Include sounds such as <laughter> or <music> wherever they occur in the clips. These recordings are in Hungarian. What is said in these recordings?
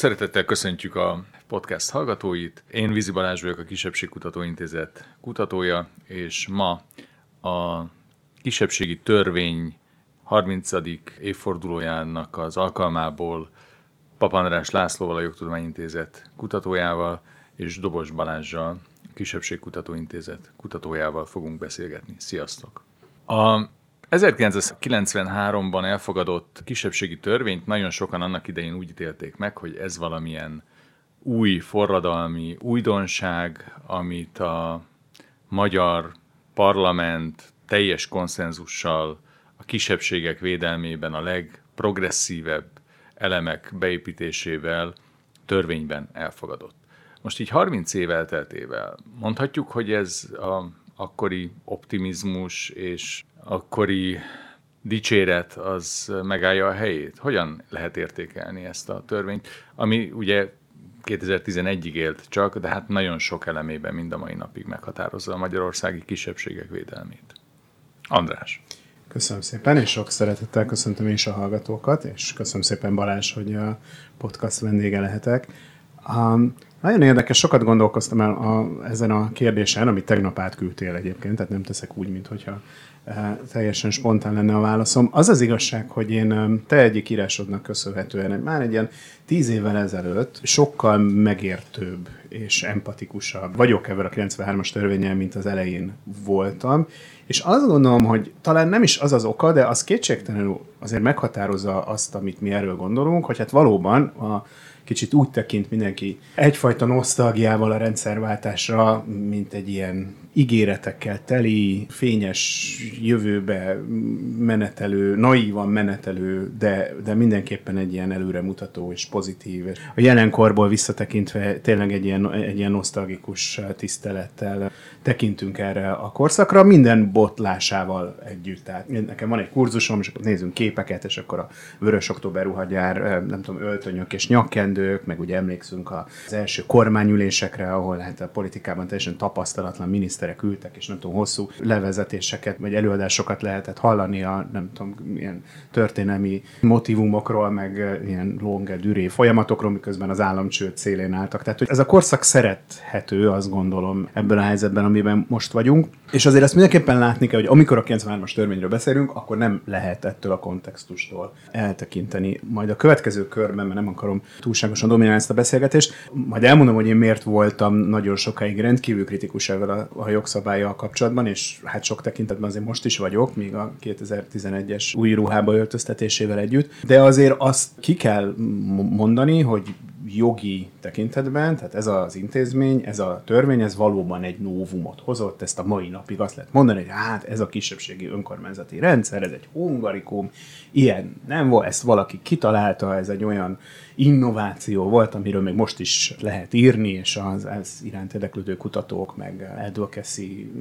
Szeretettel köszöntjük a podcast hallgatóit. Én Vizi Balázs vagyok, a Kisebbségkutató Intézet kutatója, és ma a kisebbségi törvény 30. évfordulójának az alkalmából Papandrás Lászlóval, a Jogtudományintézet kutatójával, és Dobos Balázsjal, a Kisebbségkutató Intézet kutatójával fogunk beszélgetni. Sziasztok! A 1993-ban elfogadott kisebbségi törvényt nagyon sokan annak idején úgy ítélték meg, hogy ez valamilyen új forradalmi újdonság, amit a magyar parlament teljes konszenzussal a kisebbségek védelmében a legprogresszívebb elemek beépítésével törvényben elfogadott. Most így 30 év elteltével mondhatjuk, hogy ez a akkori optimizmus és akkori dicséret az megállja a helyét? Hogyan lehet értékelni ezt a törvényt, ami ugye 2011-ig élt csak, de hát nagyon sok elemében mind a mai napig meghatározza a magyarországi kisebbségek védelmét. András. Köszönöm szépen, és sok szeretettel köszöntöm is a hallgatókat, és köszönöm szépen Balázs, hogy a podcast vendége lehetek. Um, nagyon érdekes, sokat gondolkoztam el a, ezen a kérdésen, amit tegnap átküldtél egyébként, tehát nem teszek úgy, mintha e, teljesen spontán lenne a válaszom. Az az igazság, hogy én te egyik írásodnak köszönhetően már egy ilyen tíz évvel ezelőtt sokkal megértőbb és empatikusabb vagyok ebben a 93-as törvényel, mint az elején voltam, és azt gondolom, hogy talán nem is az az oka, de az kétségtelenül azért meghatározza azt, amit mi erről gondolunk, hogy hát valóban a kicsit úgy tekint mindenki egyfajta nosztalgiával a rendszerváltásra, mint egy ilyen ígéretekkel teli, fényes jövőbe menetelő, naívan menetelő, de, de mindenképpen egy ilyen előremutató és pozitív. A jelenkorból visszatekintve tényleg egy ilyen, egy ilyen nosztalgikus tisztelettel tekintünk erre a korszakra, minden botlásával együtt. Tehát nekem van egy kurzusom, és akkor nézzünk képeket, és akkor a Vörös Október ruhagyár, nem tudom, öltönyök és nyakkendők, meg ugye emlékszünk az első kormányülésekre, ahol hát a politikában teljesen tapasztalatlan miniszter miniszterek ültek, és nem tudom, hosszú levezetéseket, vagy előadásokat lehetett hallani a nem tudom, ilyen történelmi motivumokról, meg ilyen longe düré folyamatokról, miközben az államcsőd szélén álltak. Tehát, hogy ez a korszak szerethető, azt gondolom, ebben a helyzetben, amiben most vagyunk. És azért ezt mindenképpen látni kell, hogy amikor a 93-as törvényről beszélünk, akkor nem lehet ettől a kontextustól eltekinteni. Majd a következő körben, mert nem akarom túlságosan dominálni ezt a beszélgetést, majd elmondom, hogy én miért voltam nagyon sokáig rendkívül kritikus ezzel a, a jogszabályjal kapcsolatban, és hát sok tekintetben azért most is vagyok, míg a 2011-es új ruhába öltöztetésével együtt, de azért azt ki kell mondani, hogy jogi tekintetben, tehát ez az intézmény, ez a törvény, ez valóban egy novumot hozott, ezt a mai napig azt lehet mondani, hogy hát ez a kisebbségi önkormányzati rendszer, ez egy hungarikum, ilyen. Nem volt, ezt valaki kitalálta, ez egy olyan innováció volt, amiről még most is lehet írni, és az ez iránt érdeklődő kutatók, meg advocacy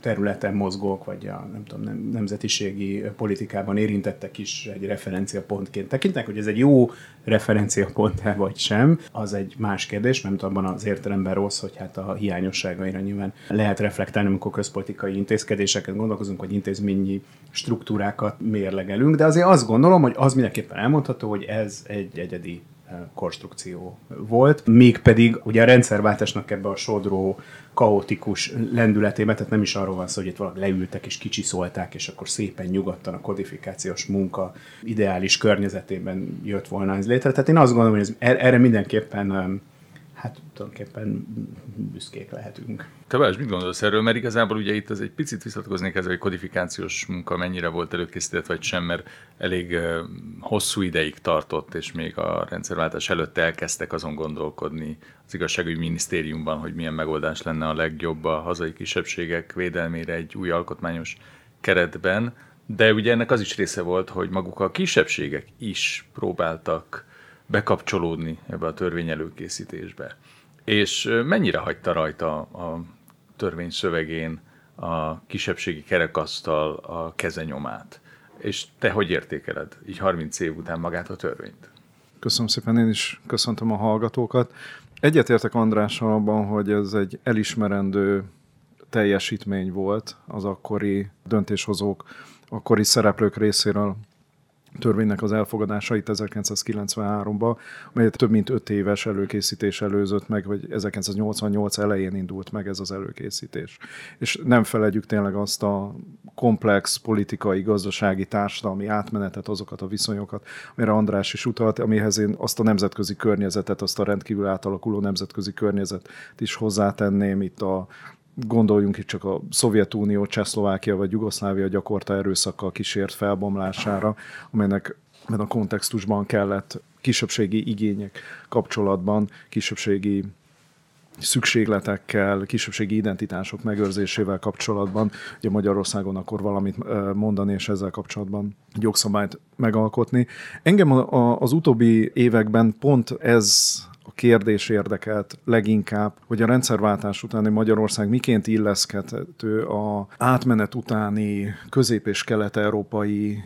területen mozgók, vagy a nem tudom, nem, nemzetiségi politikában érintettek is egy referenciapontként tekintnek, hogy ez egy jó referenciapont vagy sem, az egy más kérdés, mert abban az értelemben rossz, hogy hát a hiányosságaira nyilván lehet reflektálni, amikor közpolitikai intézkedéseket gondolkozunk, hogy intézményi struktúrákat mérlegelünk, de azért azt gondolom, hogy az mindenképpen elmondható, hogy ez egy egyedi konstrukció volt, mégpedig ugye a rendszerváltásnak ebbe a sodró, kaotikus lendületébe, tehát nem is arról van szó, hogy itt valaki leültek és kicsiszolták, és akkor szépen nyugodtan a kodifikációs munka ideális környezetében jött volna ez létre. Tehát én azt gondolom, hogy ez, er-, erre mindenképpen hát tulajdonképpen büszkék lehetünk. Te Balázs, mit gondolsz erről? Mert igazából ugye itt az egy picit visszatkoznék ezzel, hogy kodifikációs munka mennyire volt előkészített, vagy sem, mert elég hosszú ideig tartott, és még a rendszerváltás előtt elkezdtek azon gondolkodni az igazságügyi minisztériumban, hogy milyen megoldás lenne a legjobb a hazai kisebbségek védelmére egy új alkotmányos keretben. De ugye ennek az is része volt, hogy maguk a kisebbségek is próbáltak bekapcsolódni ebbe a törvény előkészítésbe. És mennyire hagyta rajta a törvény szövegén a kisebbségi kerekasztal a kezenyomát? És te hogy értékeled így 30 év után magát a törvényt? Köszönöm szépen, én is köszöntöm a hallgatókat. Egyetértek Andrással abban, hogy ez egy elismerendő teljesítmény volt az akkori döntéshozók, akkori szereplők részéről törvénynek az elfogadása itt 1993-ban, melyet több mint öt éves előkészítés előzött meg, vagy 1988 elején indult meg ez az előkészítés. És nem felejtjük tényleg azt a komplex politikai, gazdasági, társadalmi átmenetet, azokat a viszonyokat, amire András is utalt, amihez én azt a nemzetközi környezetet, azt a rendkívül átalakuló nemzetközi környezetet is hozzátenném itt a gondoljunk itt csak a Szovjetunió, Csehszlovákia vagy Jugoszlávia gyakorta erőszakkal kísért felbomlására, amelynek mert a kontextusban kellett kisebbségi igények kapcsolatban, kisebbségi szükségletekkel, kisebbségi identitások megőrzésével kapcsolatban, ugye Magyarországon akkor valamit mondani, és ezzel kapcsolatban jogszabályt megalkotni. Engem az utóbbi években pont ez kérdés érdekelt leginkább, hogy a rendszerváltás utáni Magyarország miként illeszkedhető a átmenet utáni közép- és kelet-európai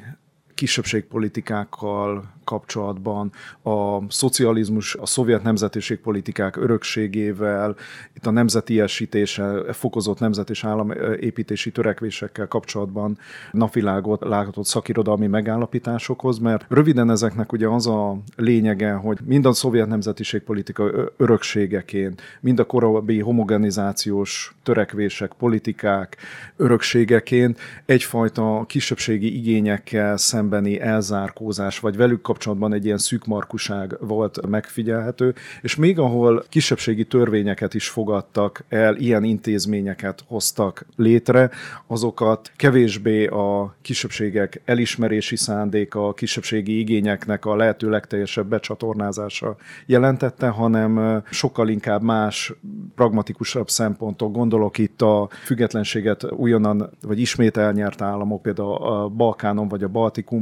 kisebbségpolitikákkal kapcsolatban, a szocializmus, a szovjet nemzetiségpolitikák örökségével, itt a nemzetiesítése, fokozott nemzet és államépítési törekvésekkel kapcsolatban napvilágot látott szakirodalmi megállapításokhoz, mert röviden ezeknek ugye az a lényege, hogy mind a szovjet nemzetiségpolitika örökségeként, mind a korábbi homogenizációs törekvések, politikák örökségeként egyfajta kisebbségi igényekkel szembeni elzárkózás, vagy velük kapcsolatban egy ilyen szűkmarkuság volt megfigyelhető, és még ahol kisebbségi törvényeket is fogadtak el, ilyen intézményeket hoztak létre, azokat kevésbé a kisebbségek elismerési szándéka, a kisebbségi igényeknek a lehető legteljesebb becsatornázása jelentette, hanem sokkal inkább más, pragmatikusabb szempontok, gondolok itt a függetlenséget újonnan, vagy ismét elnyert államok, például a Balkánon vagy a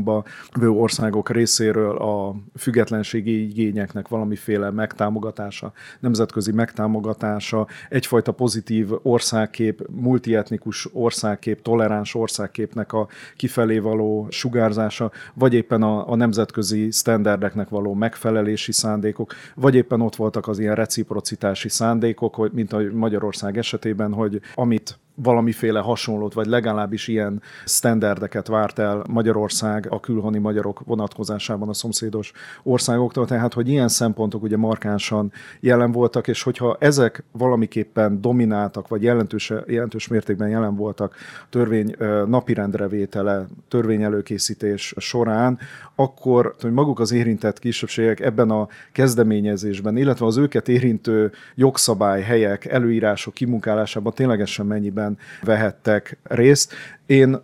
Baltikumban országok részéről részéről a függetlenségi igényeknek valamiféle megtámogatása, nemzetközi megtámogatása, egyfajta pozitív országkép, multietnikus országkép, toleráns országképnek a kifelé való sugárzása, vagy éppen a, a nemzetközi sztenderdeknek való megfelelési szándékok, vagy éppen ott voltak az ilyen reciprocitási szándékok, hogy, mint a Magyarország esetében, hogy amit valamiféle hasonlót, vagy legalábbis ilyen standardeket várt el Magyarország a külhoni magyarok vonatkozásában a szomszédos országoktól, tehát hogy ilyen szempontok ugye markánsan jelen voltak, és hogyha ezek valamiképpen domináltak, vagy jelentős, jelentős mértékben jelen voltak törvény napirendre vétele, törvény előkészítés során, akkor hogy maguk az érintett kisebbségek ebben a kezdeményezésben, illetve az őket érintő jogszabály helyek, előírások kimunkálásában ténylegesen mennyiben vehettek részt. Én,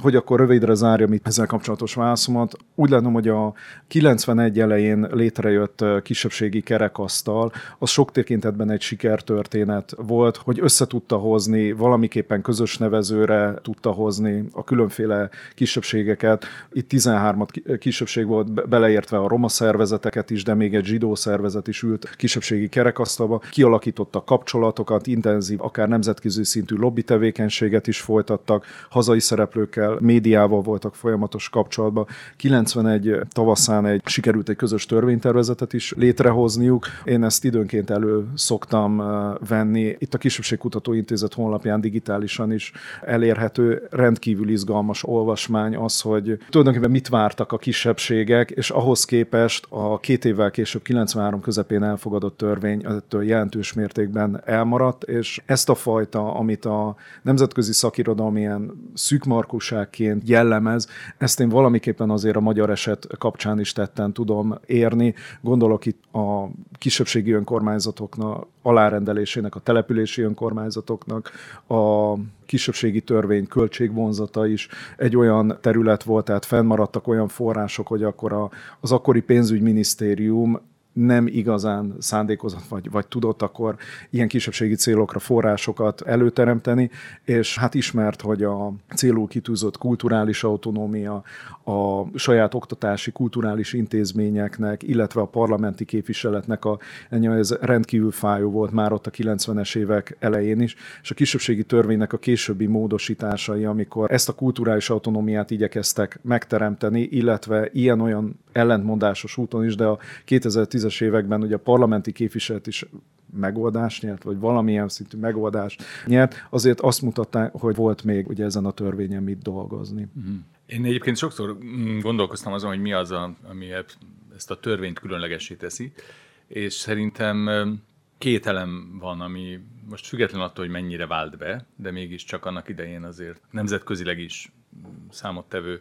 hogy akkor rövidre zárjam itt ezzel kapcsolatos válaszomat, úgy látom, hogy a 91 elején létrejött kisebbségi kerekasztal, az sok tekintetben egy sikertörténet volt, hogy összetudta hozni, valamiképpen közös nevezőre tudta hozni a különféle kisebbségeket. Itt 13 kisebbség volt, beleértve a roma szervezeteket is, de még egy zsidó szervezet is ült kisebbségi kerekasztalba. Kialakította kapcsolatokat, intenzív, akár nemzetközi szintű lobby tevékenységet is folytattak, hazai szereplőkkel, médiával voltak folyamatos kapcsolatban. 91 tavaszán egy, sikerült egy közös törvénytervezetet is létrehozniuk. Én ezt időnként elő szoktam venni. Itt a Kisebbségkutató Intézet honlapján digitálisan is elérhető. Rendkívül izgalmas olvasmány az, hogy tulajdonképpen mit vártak a kisebbségek, és ahhoz képest a két évvel később 93 közepén elfogadott törvény ettől jelentős mértékben elmaradt, és ezt a fajta, amit a nemzetközi szakirodalom ilyen szűkmarkuságként jellemez, ezt én valamiképpen azért a magyar eset kapcsán is tetten tudom érni. Gondolok itt a kisebbségi önkormányzatoknak alárendelésének, a települési önkormányzatoknak, a kisebbségi törvény költségvonzata is egy olyan terület volt, tehát fennmaradtak olyan források, hogy akkor a, az akkori pénzügyminisztérium nem igazán szándékozott, vagy, vagy tudott akkor ilyen kisebbségi célokra forrásokat előteremteni, és hát ismert, hogy a célul kitűzött kulturális autonómia, a saját oktatási kulturális intézményeknek, illetve a parlamenti képviseletnek a, ez rendkívül fájó volt már ott a 90-es évek elején is, és a kisebbségi törvénynek a későbbi módosításai, amikor ezt a kulturális autonómiát igyekeztek megteremteni, illetve ilyen-olyan ellentmondásos úton is, de a 2010-es években ugye a parlamenti képviselet is megoldást nyert, vagy valamilyen szintű megoldást nyert, azért azt mutatták, hogy volt még ugye ezen a törvényen mit dolgozni. Mm. Én egyébként sokszor mm, gondolkoztam azon, hogy mi az, a, ami ezt a törvényt különlegesé teszi, és szerintem két elem van, ami most független attól, hogy mennyire vált be, de mégiscsak annak idején azért nemzetközileg is számottevő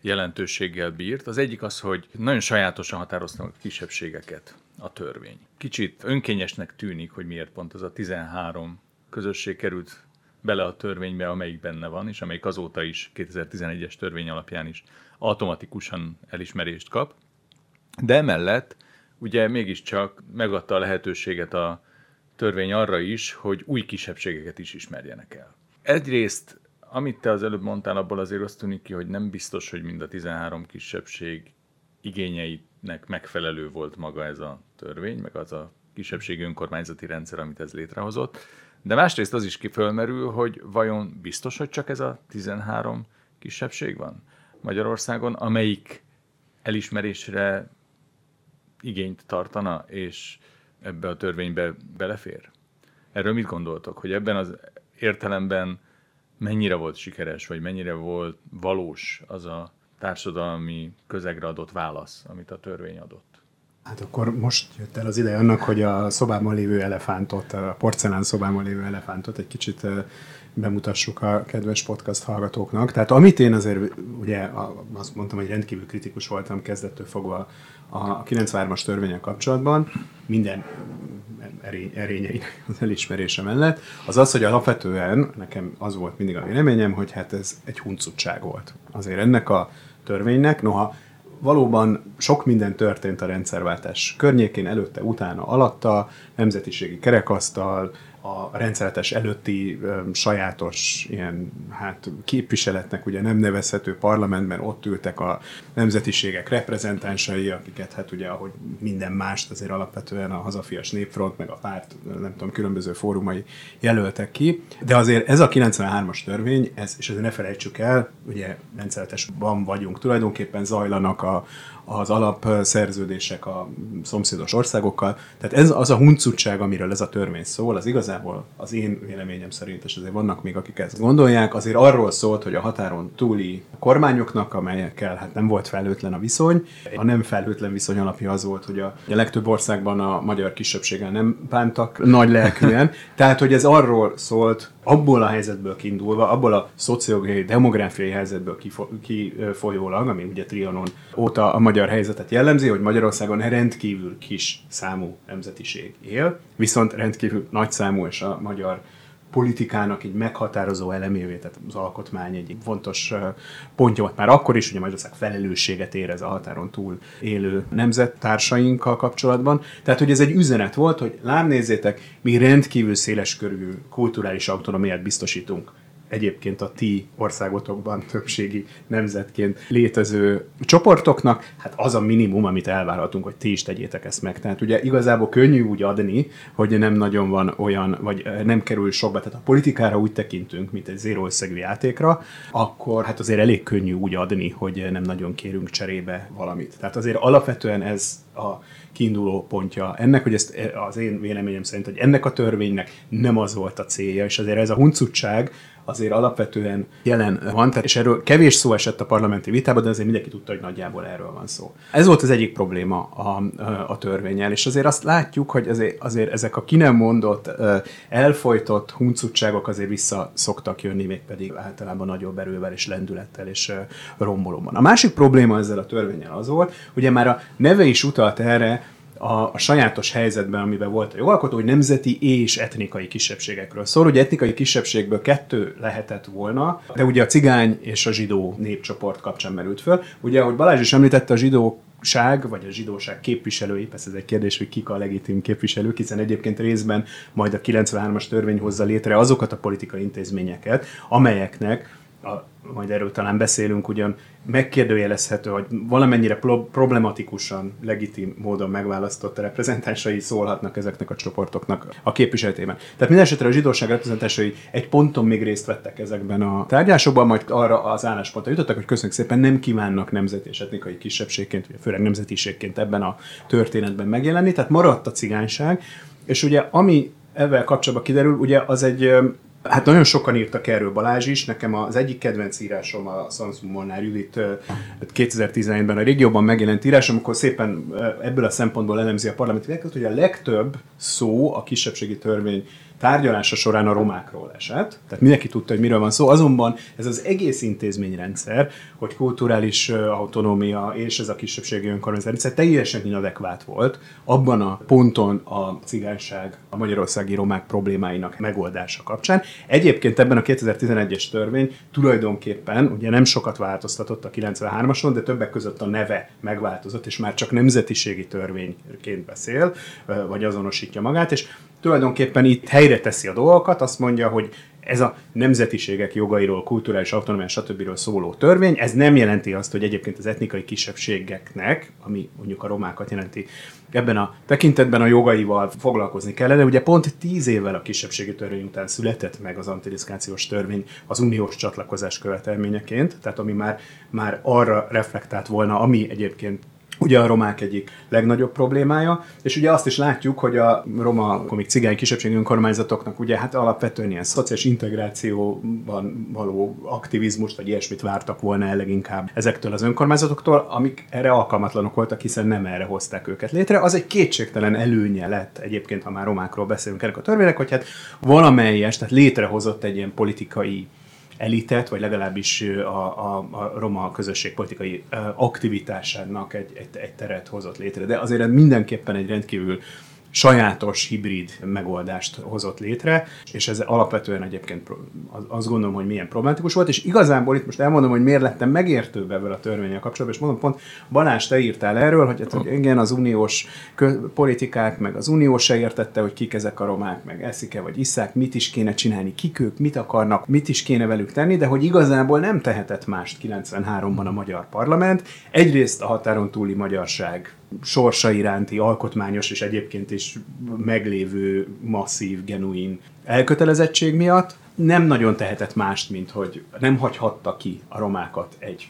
jelentőséggel bírt. Az egyik az, hogy nagyon sajátosan határoztam a kisebbségeket a törvény. Kicsit önkényesnek tűnik, hogy miért pont az a 13 közösség került bele a törvénybe, amelyik benne van, és amelyik azóta is 2011-es törvény alapján is automatikusan elismerést kap. De emellett ugye mégiscsak megadta a lehetőséget a törvény arra is, hogy új kisebbségeket is ismerjenek el. Egyrészt, amit te az előbb mondtál, abból azért azt tűnik ki, hogy nem biztos, hogy mind a 13 kisebbség igényeinek megfelelő volt maga ez a törvény, meg az a kisebbségi önkormányzati rendszer, amit ez létrehozott. De másrészt az is kifölmerül, hogy vajon biztos, hogy csak ez a 13 kisebbség van Magyarországon, amelyik elismerésre igényt tartana, és ebbe a törvénybe belefér? Erről mit gondoltok, hogy ebben az értelemben mennyire volt sikeres, vagy mennyire volt valós az a társadalmi közegre adott válasz, amit a törvény adott? Hát akkor most jött el az ideje annak, hogy a szobában lévő elefántot, a porcelán szobában lévő elefántot egy kicsit bemutassuk a kedves podcast hallgatóknak. Tehát amit én azért, ugye azt mondtam, hogy rendkívül kritikus voltam kezdettől fogva a 93-as törvényen kapcsolatban, minden erényei az elismerése mellett, az az, hogy alapvetően nekem az volt mindig a véleményem, hogy hát ez egy huncutság volt. Azért ennek a törvénynek, noha valóban sok minden történt a rendszerváltás környékén, előtte, utána, alatta, nemzetiségi kerekasztal, a rendszeretes előtti sajátos ilyen hát képviseletnek ugye nem nevezhető parlamentben ott ültek a nemzetiségek reprezentánsai, akiket hát ugye ahogy minden mást azért alapvetően a hazafias népfront meg a párt nem tudom különböző fórumai jelöltek ki, de azért ez a 93-as törvény, ez, és ezért ne felejtsük el, ugye rendszeretesben vagyunk, tulajdonképpen zajlanak a, az alapszerződések a szomszédos országokkal. Tehát ez az a huncutság, amiről ez a törvény szól, az igazából az én véleményem szerint, és azért vannak még, akik ezt gondolják, azért arról szólt, hogy a határon túli kormányoknak, amelyekkel hát nem volt felhőtlen a viszony, a nem felhőtlen viszony alapja az volt, hogy a, a legtöbb országban a magyar kisebbséggel nem bántak nagy lelkűen, <laughs> tehát hogy ez arról szólt, abból a helyzetből kiindulva, abból a szociológiai, demográfiai helyzetből kifolyólag, ami ugye Trianon óta a magyar helyzetet jellemzi, hogy Magyarországon rendkívül kis számú nemzetiség él, viszont rendkívül nagy számú, és a magyar politikának egy meghatározó elemévé, tehát az alkotmány egy fontos pontja volt már akkor is, a Magyarország felelősséget érez a határon túl élő nemzettársainkkal kapcsolatban. Tehát, hogy ez egy üzenet volt, hogy lám nézzétek, mi rendkívül széles körű kulturális autonómiát biztosítunk egyébként a ti országotokban többségi nemzetként létező csoportoknak, hát az a minimum, amit elvárhatunk, hogy ti is tegyétek ezt meg. Tehát ugye igazából könnyű úgy adni, hogy nem nagyon van olyan, vagy nem kerül sokba, tehát a politikára úgy tekintünk, mint egy zéró összegű játékra, akkor hát azért elég könnyű úgy adni, hogy nem nagyon kérünk cserébe valamit. Tehát azért alapvetően ez a kiinduló pontja ennek, hogy ezt az én véleményem szerint, hogy ennek a törvénynek nem az volt a célja, és azért ez a huncutság, azért alapvetően jelen van, tehát, és erről kevés szó esett a parlamenti vitában, de azért mindenki tudta, hogy nagyjából erről van szó. Ez volt az egyik probléma a, a törvényel, és azért azt látjuk, hogy azért, azért ezek a ki nem mondott, elfolytott huncutságok azért vissza szoktak jönni, mégpedig általában nagyobb erővel és lendülettel és rombolóban. A másik probléma ezzel a törvényel az volt, ugye már a neve is utalt erre, a, a sajátos helyzetben, amiben volt a jogalkotó, hogy nemzeti és etnikai kisebbségekről szól. Ugye etnikai kisebbségből kettő lehetett volna, de ugye a cigány és a zsidó népcsoport kapcsán merült föl. Ugye, ahogy Balázs is említette, a zsidó ság, vagy a zsidóság képviselői, persze ez egy kérdés, hogy kik a legitim képviselők, hiszen egyébként részben majd a 93-as törvény hozza létre azokat a politikai intézményeket, amelyeknek a, majd erről talán beszélünk, ugyan megkérdőjelezhető, hogy valamennyire problematikusan, legitim módon megválasztott reprezentánsai szólhatnak ezeknek a csoportoknak a képviseletében. Tehát minden esetre a zsidóság reprezentánsai egy ponton még részt vettek ezekben a tárgyásokban, majd arra az álláspontra jutottak, hogy köszönjük szépen nem kívánnak nemzet és etnikai kisebbségként, főleg nemzetiségként ebben a történetben megjelenni, tehát maradt a cigányság, és ugye ami ezzel kapcsolatban kiderül, ugye az egy Hát nagyon sokan írtak erről Balázs is, nekem az egyik kedvenc írásom a Samsung Molnár Judit 2017-ben a régióban megjelent írás, amikor szépen ebből a szempontból elemzi a parlamenti hogy a legtöbb szó a kisebbségi törvény tárgyalása során a romákról esett, tehát mindenki tudta, hogy miről van szó, azonban ez az egész intézményrendszer, hogy kulturális autonómia és ez a kisebbségi önkormányzat rendszer teljesen inadekvát volt, abban a ponton a cigányság, a magyarországi romák problémáinak megoldása kapcsán. Egyébként ebben a 2011-es törvény tulajdonképpen ugye nem sokat változtatott a 93-ason, de többek között a neve megváltozott, és már csak nemzetiségi törvényként beszél, vagy azonosítja magát, és tulajdonképpen itt helyre teszi a dolgokat, azt mondja, hogy ez a nemzetiségek jogairól, kulturális autonómia, stb. szóló törvény, ez nem jelenti azt, hogy egyébként az etnikai kisebbségeknek, ami mondjuk a romákat jelenti, ebben a tekintetben a jogaival foglalkozni kellene. Ugye pont tíz évvel a kisebbségi törvény után született meg az antidiszkációs törvény az uniós csatlakozás követelményeként, tehát ami már, már arra reflektált volna, ami egyébként ugye a romák egyik legnagyobb problémája, és ugye azt is látjuk, hogy a roma, komik cigány kisebbségi önkormányzatoknak ugye hát alapvetően ilyen szociális integrációban való aktivizmust, vagy ilyesmit vártak volna el leginkább ezektől az önkormányzatoktól, amik erre alkalmatlanok voltak, hiszen nem erre hozták őket létre. Az egy kétségtelen előnye lett egyébként, ha már romákról beszélünk ennek a törvénynek, hogy hát valamelyes, tehát létrehozott egy ilyen politikai elitet, vagy legalábbis a, a, a roma közösség politikai aktivitásának egy, egy, egy teret hozott létre. De azért mindenképpen egy rendkívül sajátos hibrid megoldást hozott létre, és ez alapvetően egyébként azt gondolom, hogy milyen problematikus volt, és igazából itt most elmondom, hogy miért lettem megértőbb ebből a törvényel kapcsolatban, és mondom, pont Balázs, te írtál erről, hogy, hát, hogy igen, az uniós politikák, meg az unió se értette, hogy kik ezek a romák, meg eszik-e, vagy iszák, mit is kéne csinálni, kik ők, mit akarnak, mit is kéne velük tenni, de hogy igazából nem tehetett mást 93-ban a magyar parlament. Egyrészt a határon túli magyarság sorsa iránti alkotmányos és egyébként is meglévő masszív, genuin elkötelezettség miatt nem nagyon tehetett mást, mint hogy nem hagyhatta ki a romákat egy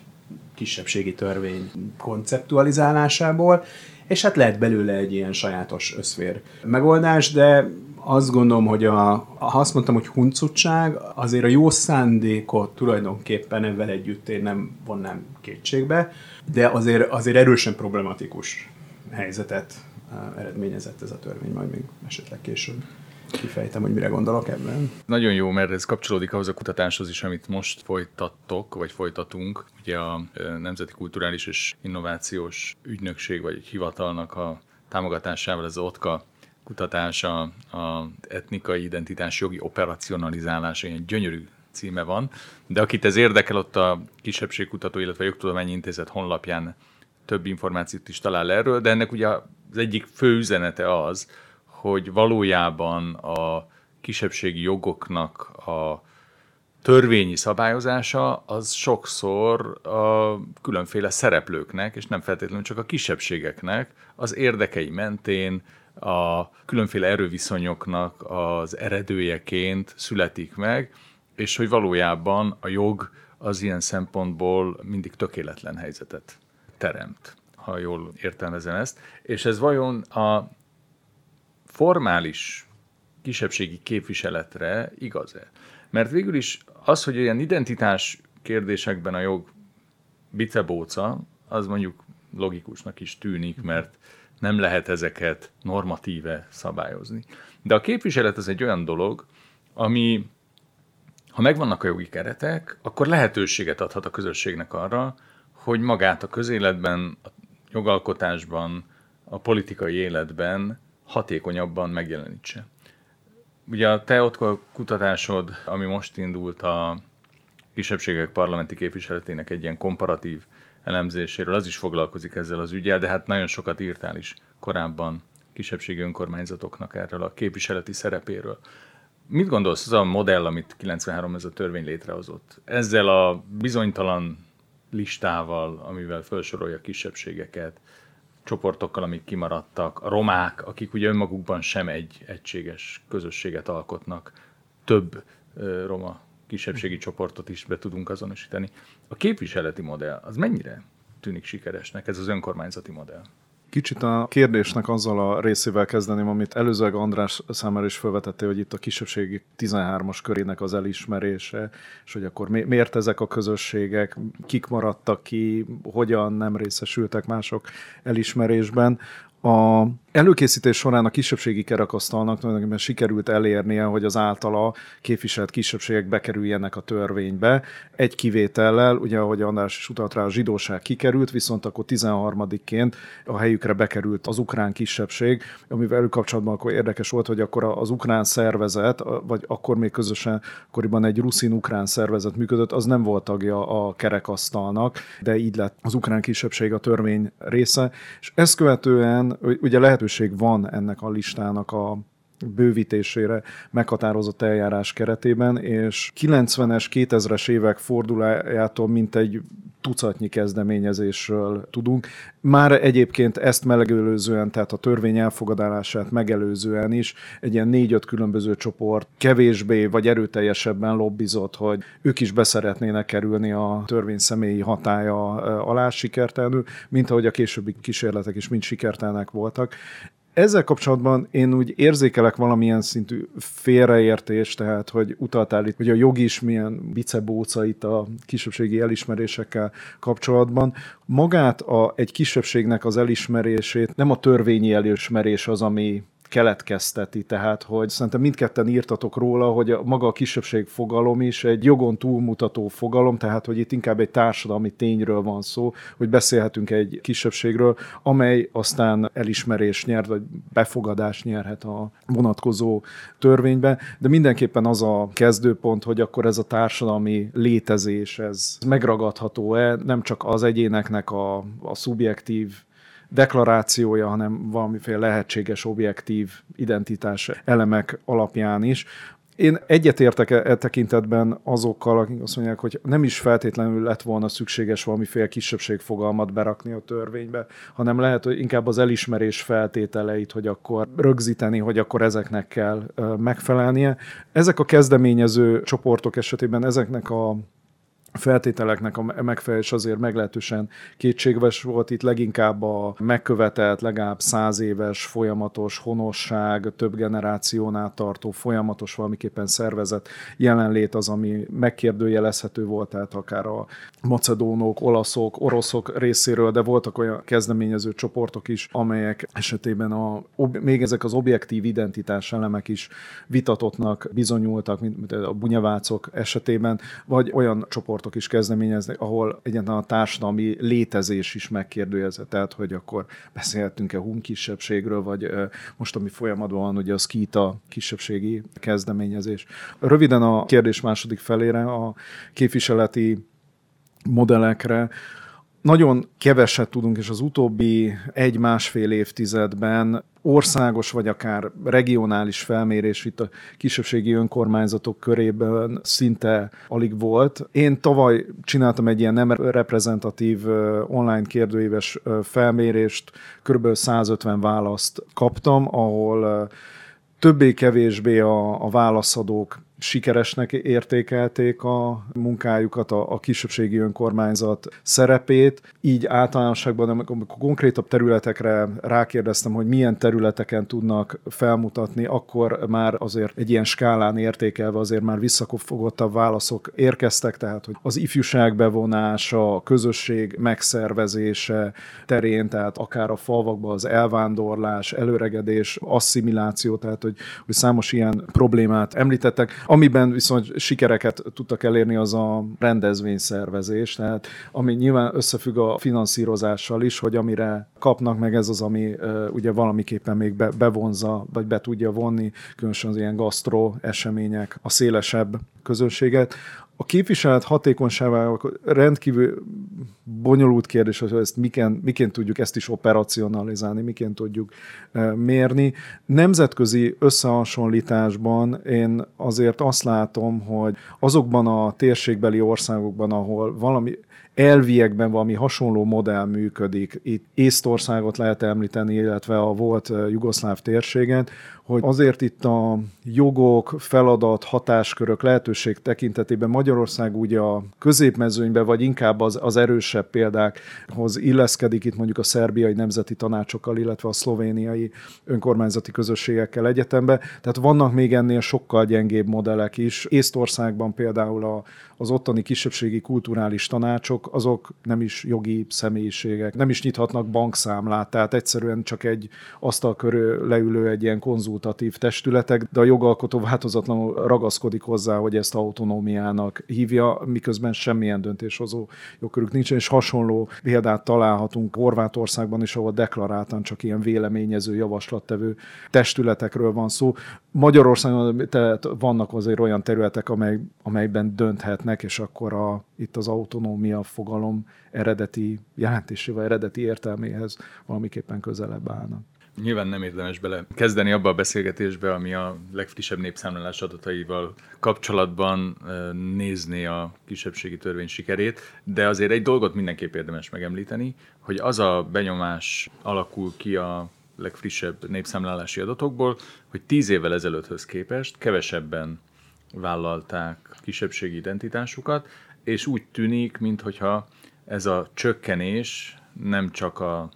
kisebbségi törvény konceptualizálásából, és hát lehet belőle egy ilyen sajátos összfér megoldás, de azt gondolom, hogy a, ha azt mondtam, hogy huncutság, azért a jó szándékot tulajdonképpen ebben együtt én nem vonnám kétségbe, de azért, azért erősen problematikus helyzetet eredményezett ez a törvény, majd még esetleg később kifejtem, hogy mire gondolok ebben. Nagyon jó, mert ez kapcsolódik ahhoz a kutatáshoz is, amit most folytattok, vagy folytatunk. Ugye a Nemzeti Kulturális és Innovációs Ügynökség, vagy hivatalnak a támogatásával az OTKA kutatása, a etnikai identitás jogi operacionalizálása, ilyen gyönyörű címe van, de akit ez érdekel, ott a Kisebbségkutató, illetve Jogtudományi Intézet honlapján több információt is talál erről, de ennek ugye az egyik fő üzenete az, hogy valójában a kisebbségi jogoknak a törvényi szabályozása az sokszor a különféle szereplőknek, és nem feltétlenül csak a kisebbségeknek az érdekei mentén, a különféle erőviszonyoknak az eredőjeként születik meg, és hogy valójában a jog az ilyen szempontból mindig tökéletlen helyzetet teremt, ha jól értelmezem ezt. És ez vajon a formális kisebbségi képviseletre igaz-e? Mert végül is az, hogy olyan identitás kérdésekben a jog bicebóca, az mondjuk logikusnak is tűnik, mert nem lehet ezeket normatíve szabályozni. De a képviselet az egy olyan dolog, ami, ha megvannak a jogi keretek, akkor lehetőséget adhat a közösségnek arra, hogy magát a közéletben, a jogalkotásban, a politikai életben hatékonyabban megjelenítse. Ugye a te ott kutatásod, ami most indult a kisebbségek parlamenti képviseletének egy ilyen komparatív elemzéséről, az is foglalkozik ezzel az ügyel, de hát nagyon sokat írtál is korábban kisebbségi önkormányzatoknak erről a képviseleti szerepéről. Mit gondolsz az a modell, amit 93 ez a törvény létrehozott? Ezzel a bizonytalan listával, amivel felsorolja a kisebbségeket, csoportokkal, amik kimaradtak, a romák, akik ugye önmagukban sem egy egységes közösséget alkotnak, több roma kisebbségi csoportot is be tudunk azonosítani. A képviseleti modell az mennyire tűnik sikeresnek, ez az önkormányzati modell? Kicsit a kérdésnek azzal a részével kezdeném, amit előzőleg András számára is felvetettél, hogy itt a kisebbségi 13-as körének az elismerése, és hogy akkor miért ezek a közösségek, kik maradtak ki, hogyan nem részesültek mások elismerésben. A előkészítés során a kisebbségi kerekasztalnak tulajdonképpen sikerült elérnie, hogy az általa képviselt kisebbségek bekerüljenek a törvénybe. Egy kivétellel, ugye ahogy András is utalt rá, a zsidóság kikerült, viszont akkor 13-ként a helyükre bekerült az ukrán kisebbség, amivel kapcsolatban akkor érdekes volt, hogy akkor az ukrán szervezet, vagy akkor még közösen akkoriban egy ruszin-ukrán szervezet működött, az nem volt tagja a kerekasztalnak, de így lett az ukrán kisebbség a törvény része, és ezt követően ugye lehet lehetőség van ennek a listának a bővítésére meghatározott eljárás keretében, és 90-es, 2000-es évek fordulájától mintegy tucatnyi kezdeményezésről tudunk. Már egyébként ezt megelőzően, tehát a törvény elfogadását megelőzően is egy ilyen négy-öt különböző csoport kevésbé vagy erőteljesebben lobbizott, hogy ők is beszeretnének kerülni a törvény személyi hatája alá sikertelenül, mint ahogy a későbbi kísérletek is mind sikertelenek voltak ezzel kapcsolatban én úgy érzékelek valamilyen szintű félreértést, tehát hogy utaltál itt, hogy a jog is milyen bicebóca itt a kisebbségi elismerésekkel kapcsolatban. Magát a, egy kisebbségnek az elismerését nem a törvényi elismerés az, ami keletkezteti, tehát hogy szerintem mindketten írtatok róla, hogy a, maga a kisebbség fogalom is egy jogon túlmutató fogalom, tehát hogy itt inkább egy társadalmi tényről van szó, hogy beszélhetünk egy kisebbségről, amely aztán elismerés nyert, vagy befogadás nyerhet a vonatkozó törvénybe, de mindenképpen az a kezdőpont, hogy akkor ez a társadalmi létezés, ez megragadható-e, nem csak az egyéneknek a, a szubjektív deklarációja, hanem valamiféle lehetséges objektív identitás elemek alapján is. Én egyetértek e, tekintetben azokkal, akik azt mondják, hogy nem is feltétlenül lett volna szükséges valamiféle kisebbségfogalmat berakni a törvénybe, hanem lehet, hogy inkább az elismerés feltételeit, hogy akkor rögzíteni, hogy akkor ezeknek kell megfelelnie. Ezek a kezdeményező csoportok esetében ezeknek a feltételeknek a megfelelés azért meglehetősen kétségves volt. Itt leginkább a megkövetelt, legalább száz éves folyamatos honosság, több generációnál tartó folyamatos valamiképpen szervezet jelenlét az, ami megkérdőjelezhető volt, tehát akár a macedónok, olaszok, oroszok részéről, de voltak olyan kezdeményező csoportok is, amelyek esetében a, még ezek az objektív identitás elemek is vitatottnak bizonyultak, mint a bunyavácok esetében, vagy olyan csoportok csoportok is kezdeményeznek, ahol egyáltalán a társadalmi létezés is megkérdőjezett, tehát hogy akkor beszélhetünk-e hun kisebbségről, vagy most, ami folyamatban van, ugye a skita kisebbségi kezdeményezés. Röviden a kérdés második felére, a képviseleti modellekre, nagyon keveset tudunk, és az utóbbi egy-másfél évtizedben országos vagy akár regionális felmérés itt a kisebbségi önkormányzatok körében szinte alig volt. Én tavaly csináltam egy ilyen nem reprezentatív online kérdőíves felmérést, kb. 150 választ kaptam, ahol többé-kevésbé a, a válaszadók sikeresnek értékelték a munkájukat, a, a kisebbségi önkormányzat szerepét. Így általánosságban, amikor konkrétabb területekre rákérdeztem, hogy milyen területeken tudnak felmutatni, akkor már azért egy ilyen skálán értékelve azért már visszafogottabb válaszok érkeztek, tehát hogy az ifjúság bevonása, a közösség megszervezése terén, tehát akár a falvakban az elvándorlás, előregedés, asszimiláció, tehát hogy, hogy számos ilyen problémát említettek. Amiben viszont sikereket tudtak elérni, az a rendezvényszervezés, tehát ami nyilván összefügg a finanszírozással is, hogy amire kapnak meg ez az, ami ugye valamiképpen még be, bevonza, vagy be tudja vonni, különösen az ilyen gasztro események, a szélesebb közönséget. A képviselet hatékonyságával rendkívül bonyolult kérdés, hogy ezt miként, miként tudjuk ezt is operacionalizálni, miként tudjuk e, mérni. Nemzetközi összehasonlításban én azért azt látom, hogy azokban a térségbeli országokban, ahol valami elviekben valami hasonló modell működik. Itt Észtországot lehet említeni, illetve a volt jugoszláv térséget, hogy azért itt a jogok, feladat, hatáskörök, lehetőség tekintetében Magyarország ugye a középmezőnybe, vagy inkább az, az erősebb példákhoz illeszkedik itt mondjuk a szerbiai nemzeti tanácsokkal, illetve a szlovéniai önkormányzati közösségekkel egyetembe. Tehát vannak még ennél sokkal gyengébb modellek is. Észtországban például a, az ottani kisebbségi kulturális tanácsok, azok nem is jogi személyiségek, nem is nyithatnak bankszámlát, tehát egyszerűen csak egy asztal körül leülő egy ilyen konzultatív testületek, de a jogalkotó változatlanul ragaszkodik hozzá, hogy ezt autonómiának hívja, miközben semmilyen döntéshozó jogkörük nincs, és hasonló példát találhatunk Horvátországban is, ahol deklaráltan csak ilyen véleményező, javaslattevő testületekről van szó. Magyarországon tehát vannak azért olyan területek, amely, amelyben dönthetnek, és akkor a, itt az autonómia fogalom eredeti jelentésével, eredeti értelméhez valamiképpen közelebb állnak. Nyilván nem érdemes bele kezdeni abba a beszélgetésbe, ami a legfrissebb népszámlálás adataival kapcsolatban nézni a kisebbségi törvény sikerét, de azért egy dolgot mindenképp érdemes megemlíteni, hogy az a benyomás alakul ki a legfrissebb népszámlálási adatokból, hogy tíz évvel ezelőtthöz képest kevesebben vállalták kisebbségi identitásukat, és úgy tűnik, mintha ez a csökkenés nem csak a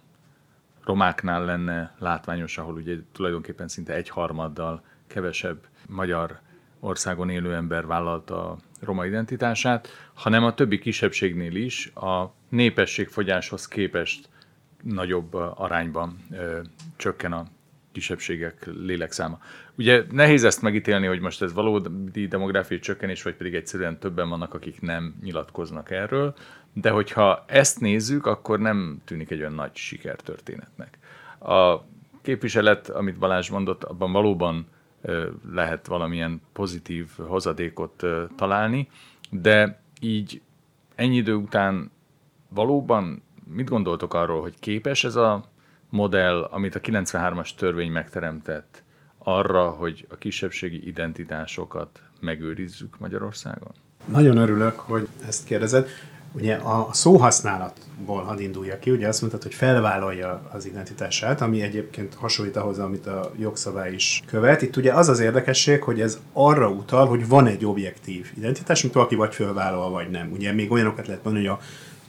romáknál lenne látványos, ahol ugye tulajdonképpen szinte egyharmaddal kevesebb magyar országon élő ember vállalta a roma identitását, hanem a többi kisebbségnél is a népességfogyáshoz képest nagyobb arányban ö, csökken a kisebbségek lélekszáma. Ugye nehéz ezt megítélni, hogy most ez valódi demográfiai csökkenés, vagy pedig egyszerűen többen vannak, akik nem nyilatkoznak erről, de hogyha ezt nézzük, akkor nem tűnik egy olyan nagy sikertörténetnek. A képviselet, amit Balázs mondott, abban valóban lehet valamilyen pozitív hozadékot találni, de így ennyi idő után valóban mit gondoltok arról, hogy képes ez a modell, amit a 93-as törvény megteremtett arra, hogy a kisebbségi identitásokat megőrizzük Magyarországon? Nagyon örülök, hogy ezt kérdezed. Ugye a szóhasználatból hadd indulja ki, ugye azt mondtad, hogy felvállalja az identitását, ami egyébként hasonlít ahhoz, amit a jogszabály is követ. Itt ugye az az érdekesség, hogy ez arra utal, hogy van egy objektív identitás, mint valaki vagy felvállalva, vagy nem. Ugye még olyanokat lehet mondani, hogy a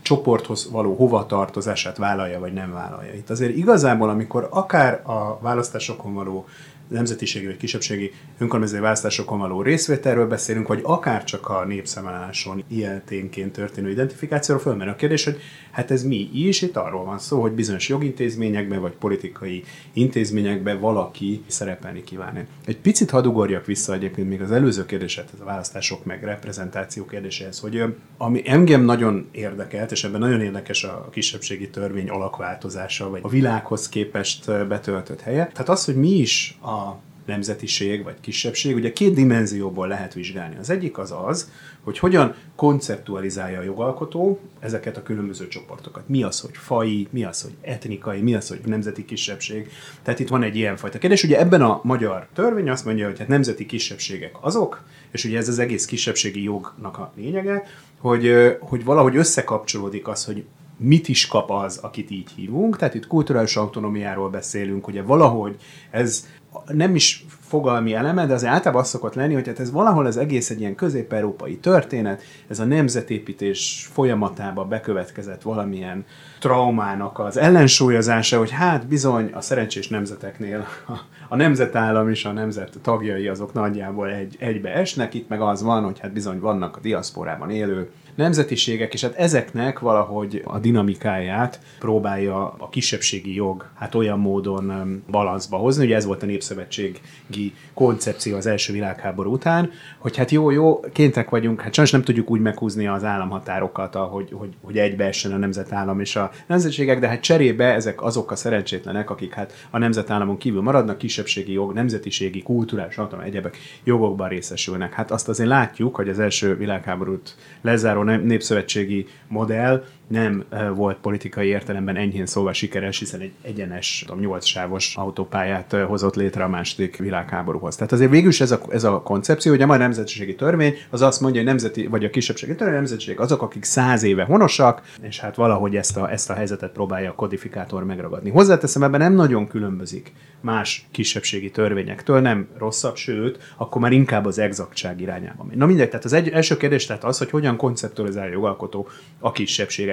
csoporthoz való hovatartozását vállalja, vagy nem vállalja. Itt azért igazából, amikor akár a választásokon való nemzetiségi vagy kisebbségi önkormányzati választásokon való részvételről beszélünk, vagy akár csak a népszámláláson ilyeténként történő identifikációról fölmerül a kérdés, hogy hát ez mi is? Itt arról van szó, hogy bizonyos jogintézményekben vagy politikai intézményekben valaki szerepelni kíván. Egy picit hadd ugorjak vissza egyébként még az előző kérdéset, a választások meg reprezentáció kérdéséhez, hogy ami engem nagyon érdekelt, és ebben nagyon érdekes a kisebbségi törvény alakváltozása, vagy a világhoz képest betöltött helye. Tehát az, hogy mi is a a nemzetiség vagy kisebbség, ugye két dimenzióból lehet vizsgálni. Az egyik az az, hogy hogyan konceptualizálja a jogalkotó ezeket a különböző csoportokat. Mi az, hogy fai, mi az, hogy etnikai, mi az, hogy nemzeti kisebbség. Tehát itt van egy ilyenfajta kérdés. Ugye ebben a magyar törvény azt mondja, hogy hát nemzeti kisebbségek azok, és ugye ez az egész kisebbségi jognak a lényege, hogy, hogy valahogy összekapcsolódik az, hogy mit is kap az, akit így hívunk. Tehát itt kulturális autonomiáról beszélünk, ugye valahogy ez nem is fogalmi eleme, de azért általában az szokott lenni, hogy hát ez valahol az egész egy ilyen közép-európai történet, ez a nemzetépítés folyamatába bekövetkezett valamilyen traumának az ellensúlyozása, hogy hát bizony a szerencsés nemzeteknél a, a nemzetállam és a nemzet tagjai azok nagyjából egy, egybe esnek, itt meg az van, hogy hát bizony vannak a diaszporában élő nemzetiségek, és hát ezeknek valahogy a dinamikáját próbálja a kisebbségi jog hát olyan módon balanszba hozni, ugye ez volt a Népszövetségi koncepció az első világháború után, hogy hát jó, jó, kéntek vagyunk, hát sajnos nem tudjuk úgy meghúzni az államhatárokat, ahogy, hogy, hogy egybeessen a nemzetállam és a nemzetségek, de hát cserébe ezek azok a szerencsétlenek, akik hát a nemzetállamon kívül maradnak, kisebbségi jog, nemzetiségi, kulturális, tudom, egyebek jogokban részesülnek. Hát azt azért látjuk, hogy az első világháborút lezáró népszövetségi modell nem volt politikai értelemben enyhén szóval sikeres, hiszen egy egyenes, tudom, 8 sávos autópályát hozott létre a második világháborúhoz. Tehát azért végül is ez a, ez a koncepció, hogy a mai nemzetiségi törvény az azt mondja, hogy nemzeti, vagy a kisebbségi törvény, a nemzetiség azok, akik száz éve honosak, és hát valahogy ezt a, ezt a helyzetet próbálja a kodifikátor megragadni. Hozzáteszem, ebben nem nagyon különbözik más kisebbségi törvényektől, nem rosszabb, sőt, akkor már inkább az exaktság irányába megy. Na mindegy, tehát az egy, első kérdés tehát az, hogy hogyan konceptualizálja a jogalkotó a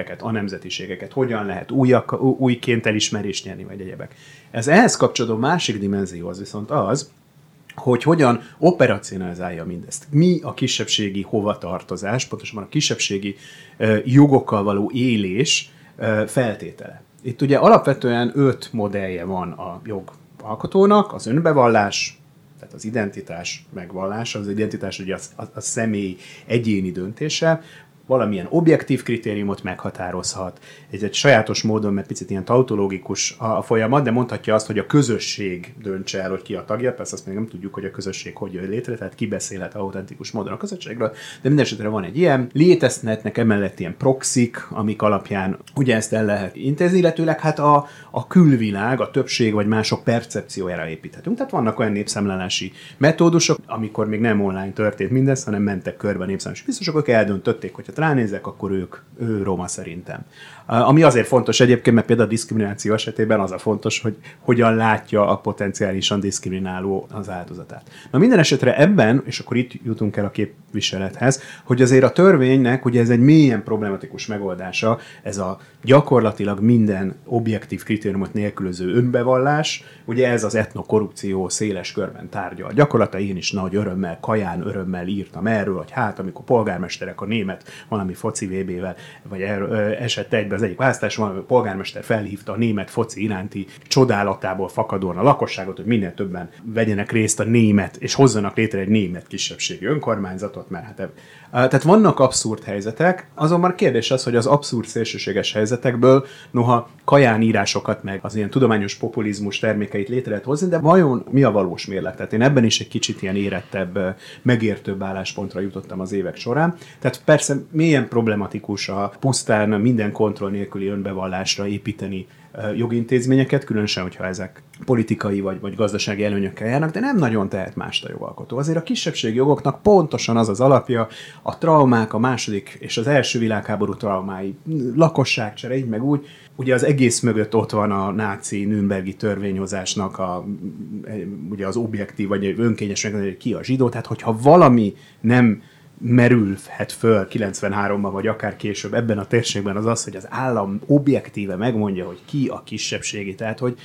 kisebbségeket, a nemzetiségeket, hogyan lehet újak, újként elismerést nyerni, vagy egyebek. Ez ehhez kapcsolódó másik dimenzió az viszont az, hogy hogyan operacionalizálja mindezt. Mi a kisebbségi hovatartozás, pontosabban a kisebbségi jogokkal való élés feltétele. Itt ugye alapvetően öt modellje van a jogalkotónak, az önbevallás, tehát az identitás megvallása, az identitás ugye a, a, a személy egyéni döntése, valamilyen objektív kritériumot meghatározhat. Ez egy sajátos módon, mert picit ilyen tautológikus a folyamat, de mondhatja azt, hogy a közösség döntse el, hogy ki a tagja. Persze azt még nem tudjuk, hogy a közösség hogy jön létre, tehát ki beszélhet autentikus módon a közösségről, de minden esetre van egy ilyen. Létezhetnek emellett ilyen proxik, amik alapján ugye ezt el lehet intézni, illetőleg hát a, a külvilág, a többség vagy mások percepciójára építhetünk. Tehát vannak olyan népszámlálási metódusok, amikor még nem online történt mindez, hanem mentek körbe a népszámlálási biztosok, akik eldöntötték, hogy ránézek, akkor ők, ő Roma szerintem. Ami azért fontos egyébként, mert például a diszkrimináció esetében az a fontos, hogy hogyan látja a potenciálisan diszkrimináló az áldozatát. Na minden esetre ebben, és akkor itt jutunk el a képviselethez, hogy azért a törvénynek, ugye ez egy mélyen problematikus megoldása, ez a gyakorlatilag minden objektív kritériumot nélkülöző önbevallás, ugye ez az etnokorrupció széles körben tárgya. Gyakorlatilag én is nagy örömmel, kaján örömmel írtam erről, hogy hát amikor polgármesterek a német valami foci VB-vel, vagy erről, esett egybe az egyik választás, valami polgármester felhívta a német foci iránti csodálatából fakadóan a lakosságot, hogy minél többen vegyenek részt a német, és hozzanak létre egy német kisebbségi önkormányzatot, mert hát tehát vannak abszurd helyzetek, azonban kérdés az, hogy az abszurd szélsőséges helyzetekből noha kaján írásokat meg az ilyen tudományos populizmus termékeit létre lehet hozni, de vajon mi a valós mérlet? Tehát én ebben is egy kicsit ilyen érettebb, megértőbb álláspontra jutottam az évek során. Tehát persze milyen problematikus a pusztán minden kontroll nélküli önbevallásra építeni jogintézményeket, különösen, hogyha ezek politikai vagy, vagy gazdasági előnyökkel járnak, de nem nagyon tehet mást a jogalkotó. Azért a kisebbségi jogoknak pontosan az az alapja, a traumák, a második és az első világháború traumái, lakosságcsere, így meg úgy, ugye az egész mögött ott van a náci Nürnbergi törvényhozásnak a, ugye az objektív, vagy önkényes meg, ki a zsidó, tehát hogyha valami nem merülhet föl 93-ban, vagy akár később ebben a térségben az az, hogy az állam objektíve megmondja, hogy ki a kisebbségi, tehát hogy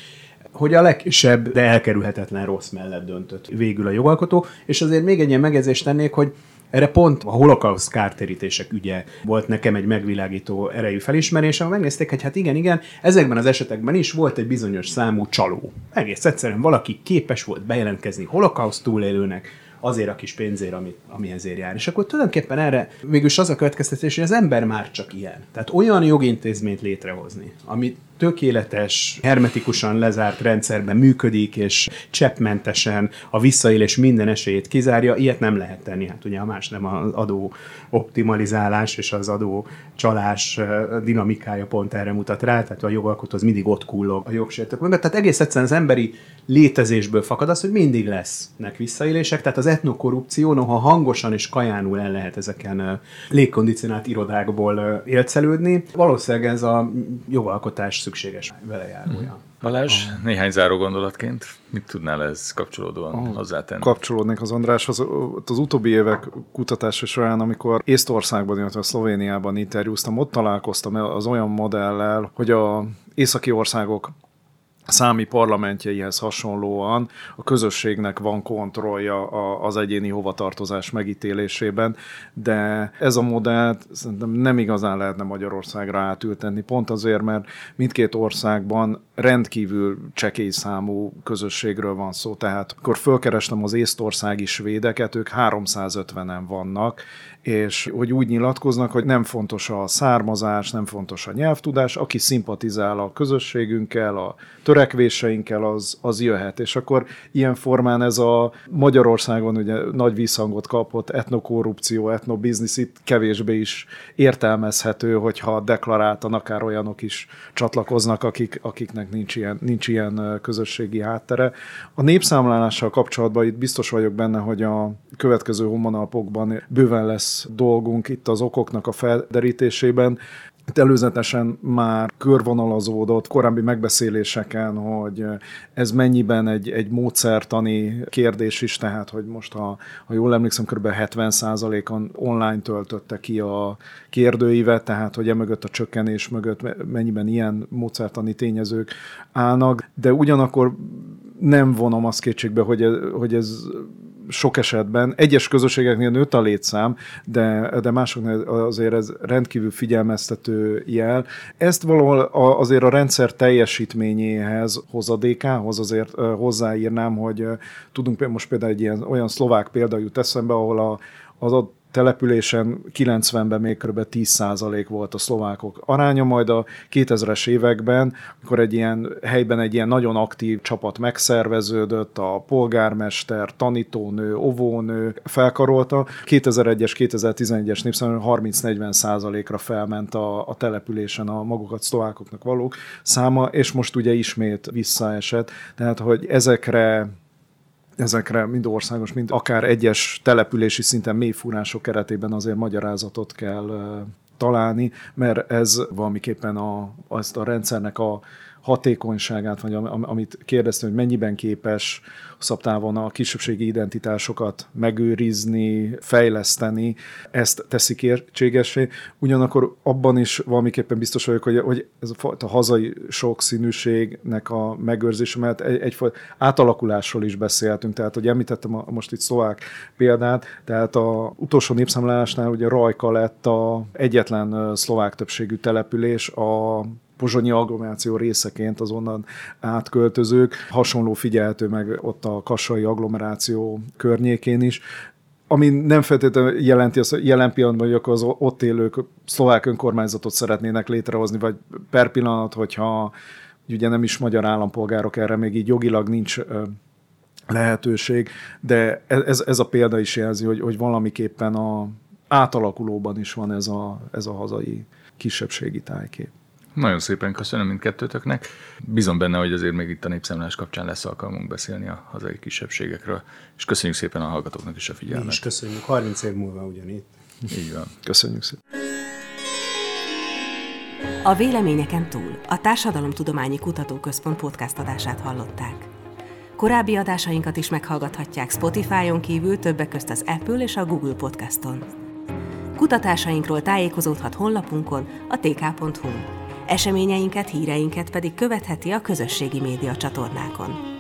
hogy a legkisebb, de elkerülhetetlen rossz mellett döntött végül a jogalkotó, és azért még egy ilyen megjegyzést tennék, hogy erre pont a holokauszt kártérítések ügye volt nekem egy megvilágító erejű felismerés, ahol megnézték, hogy hát igen, igen, ezekben az esetekben is volt egy bizonyos számú csaló. Egész egyszerűen valaki képes volt bejelentkezni holokauszt túlélőnek, azért a kis pénzért, amit, amihez ér jár. És akkor tulajdonképpen erre végülis az a következtetés, hogy az ember már csak ilyen. Tehát olyan jogintézményt létrehozni, ami tökéletes, hermetikusan lezárt rendszerben működik, és cseppmentesen a visszaélés minden esélyét kizárja, ilyet nem lehet tenni. Hát ugye a más nem az adó optimalizálás és az adó csalás dinamikája pont erre mutat rá, tehát a jogalkotó az mindig ott kullog a jogsértők mögött. Tehát egész egyszerűen az emberi létezésből fakad az, hogy mindig lesznek visszaélések, tehát az etnokorrupció, noha hangosan és kajánul el lehet ezeken légkondicionált irodákból élcelődni, valószínűleg ez a jogalkotás szükséges velejárója. Mm. Balázs, ah. néhány záró gondolatként, mit tudnál ez kapcsolódóan ah, hozzátenni? Kapcsolódnék az Andráshoz. Az utóbbi évek kutatása során, amikor Észtországban, illetve Szlovéniában interjúztam, ott találkoztam az olyan modellel, hogy a északi országok számi parlamentjeihez hasonlóan a közösségnek van kontrollja az egyéni hovatartozás megítélésében, de ez a modellt szerintem nem igazán lehetne Magyarországra átültetni, pont azért, mert mindkét országban rendkívül csekély számú közösségről van szó, tehát akkor fölkerestem az észtországi svédeket, ők 350-en vannak, és hogy úgy nyilatkoznak, hogy nem fontos a származás, nem fontos a nyelvtudás, aki szimpatizál a közösségünkkel, a törekvéseinkkel az, az jöhet. És akkor ilyen formán ez a Magyarországon ugye nagy visszhangot kapott etnokorrupció, etnobiznisz itt kevésbé is értelmezhető, hogyha deklaráltan akár olyanok is csatlakoznak, akik, akiknek nincs ilyen, nincs ilyen közösségi háttere. A népszámlálással kapcsolatban itt biztos vagyok benne, hogy a következő homonalpokban bőven lesz dolgunk itt az okoknak a felderítésében. Itt előzetesen már körvonalazódott korábbi megbeszéléseken, hogy ez mennyiben egy, egy módszertani kérdés is, tehát hogy most, ha, ha jól emlékszem, kb. 70%-on online töltötte ki a kérdőívet, tehát hogy emögött a csökkenés mögött mennyiben ilyen módszertani tényezők állnak, de ugyanakkor nem vonom azt kétségbe, hogy ez, hogy ez sok esetben, egyes közösségeknél nőtt a létszám, de, de másoknál azért ez rendkívül figyelmeztető jel. Ezt valahol azért a rendszer teljesítményéhez, hozadékához azért hozzáírnám, hogy tudunk most például egy ilyen olyan szlovák példa jut eszembe, ahol a, az a településen 90-ben még kb. 10% volt a szlovákok aránya, majd a 2000-es években, amikor egy ilyen helyben egy ilyen nagyon aktív csapat megszerveződött, a polgármester, tanítónő, óvónő felkarolta, 2001-es, 2011-es népszámláló 30-40%-ra felment a, a településen a magukat szlovákoknak valók száma, és most ugye ismét visszaesett. Tehát, hogy ezekre ezekre mind országos, mind akár egyes települési szinten mélyfúrások keretében azért magyarázatot kell találni, mert ez valamiképpen a, azt a rendszernek a hatékonyságát, vagy amit kérdeztem, hogy mennyiben képes szabtávon a kisebbségi identitásokat megőrizni, fejleszteni, ezt teszi kértségesé. Ugyanakkor abban is valamiképpen biztos vagyok, hogy, hogy ez a fajta hazai sokszínűségnek a megőrzése, mert egy, egyfajta átalakulásról is beszéltünk, tehát hogy említettem a, most itt szlovák példát, tehát a utolsó népszámlálásnál ugye Rajka lett a egyetlen szlovák többségű település a pozsonyi agglomeráció részeként az onnan átköltözők. Hasonló figyelhető meg ott a kassai agglomeráció környékén is ami nem feltétlenül jelenti azt, hogy jelen pillanatban, hogy akkor az ott élők szlovák önkormányzatot szeretnének létrehozni, vagy per pillanat, hogyha ugye nem is magyar állampolgárok erre még így jogilag nincs lehetőség, de ez, ez a példa is jelzi, hogy, hogy valamiképpen a átalakulóban is van ez a, ez a hazai kisebbségi tájkép. Nagyon szépen köszönöm mindkettőtöknek. Bízom benne, hogy azért még itt a népszámlás kapcsán lesz alkalmunk beszélni a hazai kisebbségekről, és köszönjük szépen a hallgatóknak is a figyelmet. Mi is köszönjük, 30 év múlva ugyanitt. Így van. Köszönjük szépen. A véleményeken túl a Társadalomtudományi Kutatóközpont podcast adását hallották. Korábbi adásainkat is meghallgathatják Spotify-on kívül többek közt az Apple és a Google podcaston. Kutatásainkról tájékozódhat honlapunkon a tk.hu. Eseményeinket, híreinket pedig követheti a közösségi média csatornákon.